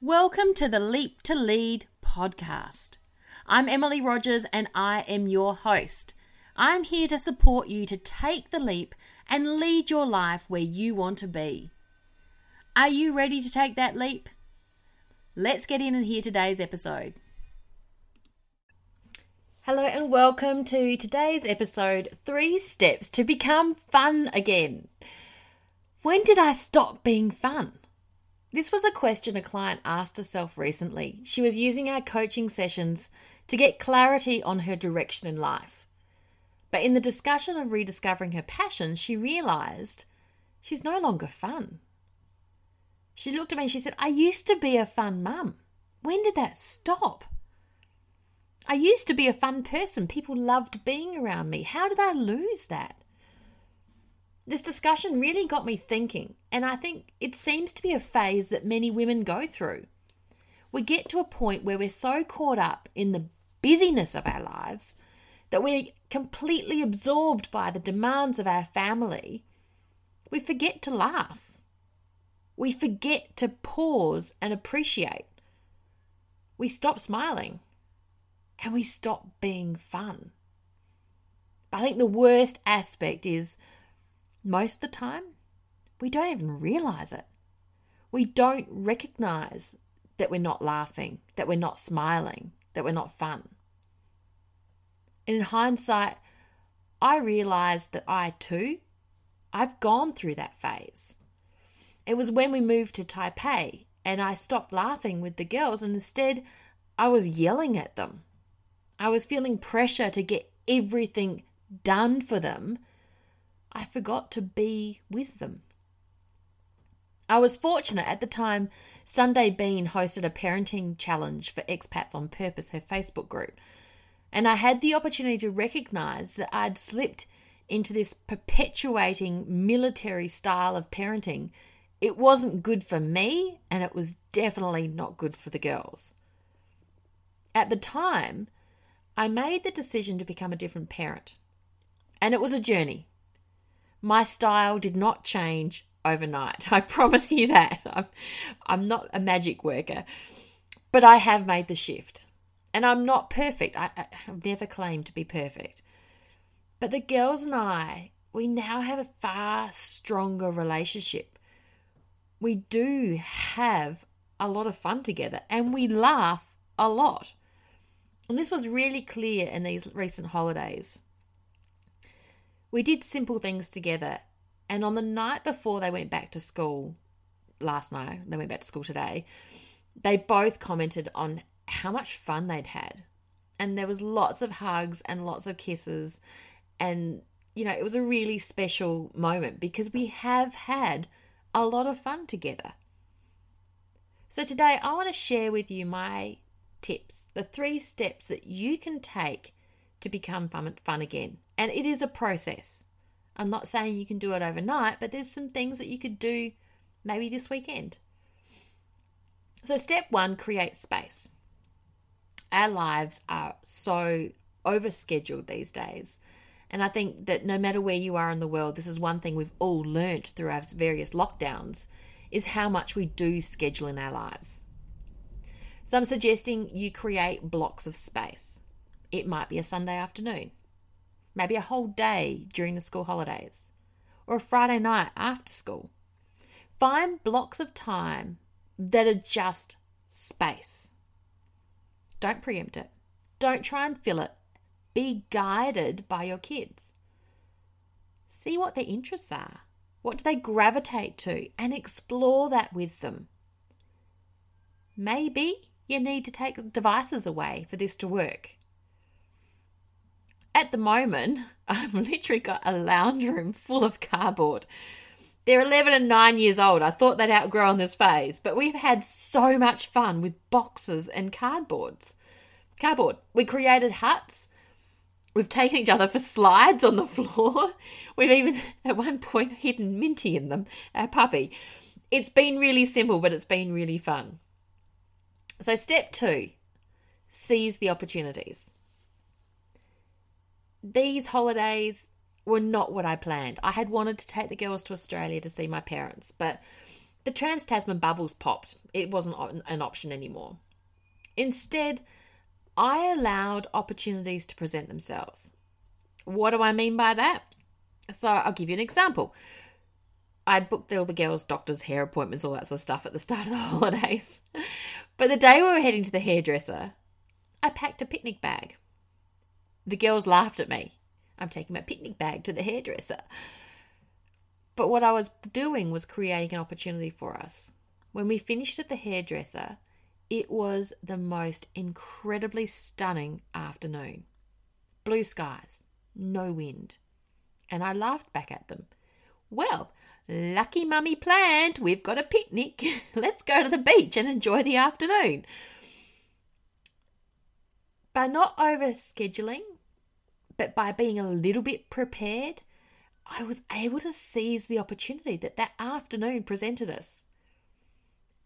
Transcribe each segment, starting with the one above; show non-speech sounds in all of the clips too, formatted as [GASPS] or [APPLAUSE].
Welcome to the Leap to Lead podcast. I'm Emily Rogers and I am your host. I'm here to support you to take the leap and lead your life where you want to be. Are you ready to take that leap? Let's get in and hear today's episode. Hello and welcome to today's episode Three Steps to Become Fun Again. When did I stop being fun? This was a question a client asked herself recently. She was using our coaching sessions to get clarity on her direction in life. But in the discussion of rediscovering her passion, she realized she's no longer fun. She looked at me and she said, I used to be a fun mum. When did that stop? I used to be a fun person. People loved being around me. How did I lose that? This discussion really got me thinking, and I think it seems to be a phase that many women go through. We get to a point where we're so caught up in the busyness of our lives that we're completely absorbed by the demands of our family, we forget to laugh. We forget to pause and appreciate. We stop smiling and we stop being fun. I think the worst aspect is most of the time, we don't even realize it. We don't recognize that we're not laughing, that we're not smiling, that we're not fun. In hindsight, I realized that I too, I've gone through that phase. It was when we moved to Taipei and I stopped laughing with the girls and instead I was yelling at them. I was feeling pressure to get everything done for them I forgot to be with them. I was fortunate at the time, Sundae Bean hosted a parenting challenge for expats on purpose, her Facebook group. And I had the opportunity to recognize that I'd slipped into this perpetuating military style of parenting. It wasn't good for me, and it was definitely not good for the girls. At the time, I made the decision to become a different parent. And it was a journey. My style did not change overnight. [LAUGHS] I promise you that. I'm, I'm not a magic worker, but I have made the shift. And I'm not perfect. I, I, have never claimed to be perfect. But the girls and I, we now have a far stronger relationship. We do have a lot of fun together and we laugh a lot. And this was really clear in these recent holidays. We did simple things together. And on the night before they went back to school, last night, they went back to school today, they both commented on how much fun they'd had. And there was lots of hugs and lots of kisses. And, you know, it was a really special moment because we have had a lot of fun together. So today I want to share with you my tips, the three steps that you can take to become fun, fun again. And it is a process. I'm not saying you can do it overnight, but there's some things that you could do maybe this weekend. So, step one create space. Our lives are so overscheduled these days. And I think that no matter where you are in the world, this is one thing we've all learnt through our various lockdowns is how much we do schedule in our lives. So I'm suggesting you create blocks of space. It might be a Sunday afternoon maybe a whole day during the school holidays, or a Friday night after school. Find blocks of time that are just space. Don't preempt it. Don't try and fill it. Be guided by your kids. See what their interests are. What do they gravitate to? And explore that with them. Maybe you need to take devices away for this to work at the moment, [LAUGHS] I've literally got a lounge room full of cardboard. They're 11 and 9 years old. I thought they'd outgrown this phase, but we've had so much fun with boxes and cardboards. Cardboard. We created huts. We've taken each other for slides on the [LAUGHS] floor. We've even, at one point, hidden Minty in them, our puppy. It's been really simple, but it's been really fun. So, step two seize the opportunities these holidays, were not what I planned. I had wanted to take the girls to Australia to see my parents, but the Trans Tasman bubbles popped. It wasn't an option anymore. Instead, I allowed opportunities to present themselves. What do I mean by that? So I'll give you an example. I booked all the girls' doctors' hair appointments, all that sort of stuff at the start of the [LAUGHS] holidays. But the day we were heading to the hairdresser, I packed a picnic bag. The girls laughed at me. I'm taking my picnic bag to the hairdresser. But what I was doing was creating an opportunity for us. When we finished at the hairdresser, it was the most incredibly stunning afternoon. Blue skies, no wind. And I laughed back at them. Well, lucky mummy planned. We've got a picnic. [LAUGHS] Let's go to the beach and enjoy the afternoon. By not over scheduling, but by being a little bit prepared, I was able to seize the opportunity that that afternoon presented us.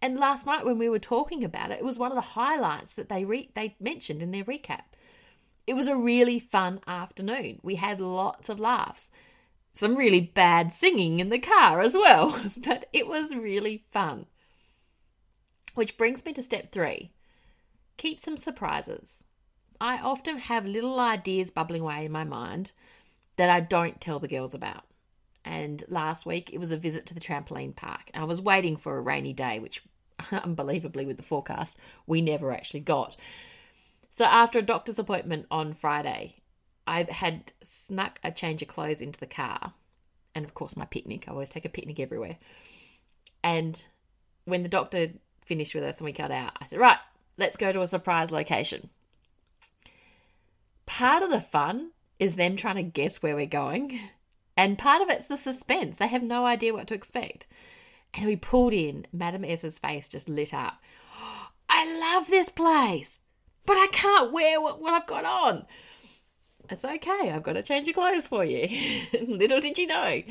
And last night when we were talking about it, it was one of the highlights that they re- they mentioned in their recap. It was a really fun afternoon. We had lots of laughs. Some really bad singing in the car as well, [LAUGHS] but it was really fun. Which brings me to step 3. Keep some surprises. I often have little ideas bubbling away in my mind that I don't tell the girls about. And last week it was a visit to the trampoline park. I was waiting for a rainy day, which [LAUGHS] unbelievably with the forecast, we never actually got. So after a doctor's appointment on Friday, I had snuck a change of clothes into the car. And of course, my picnic. I always take a picnic everywhere. And when the doctor finished with us and we got out, I said, Right, let's go to a surprise location. Part of the fun is them trying to guess where we're going. And part of it's the suspense. They have no idea what to expect. And we pulled in. Madam S's face just lit up. [GASPS] I love this place, but I can't wear what, what I've got on. It's okay. I've got to change your clothes for you. [LAUGHS] Little did you know.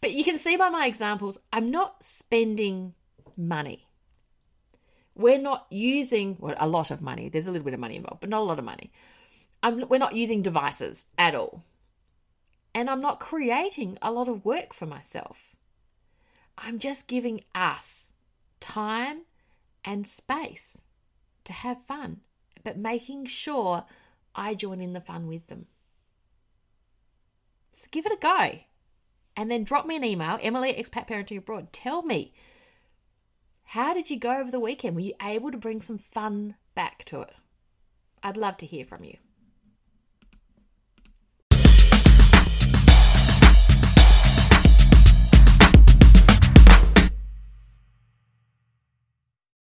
But you can see by my examples, I'm not spending money. We're not using well, a lot of money. There's a little bit of money involved, but not a lot of money. I'm, we're not using devices at all. And I'm not creating a lot of work for myself. I'm just giving us time and space to have fun, but making sure I join in the fun with them. So give it a go. And then drop me an email, Emily at Expat Parenting Abroad. Tell me, how did you go over the weekend? Were you able to bring some fun back to it? I'd love to hear from you.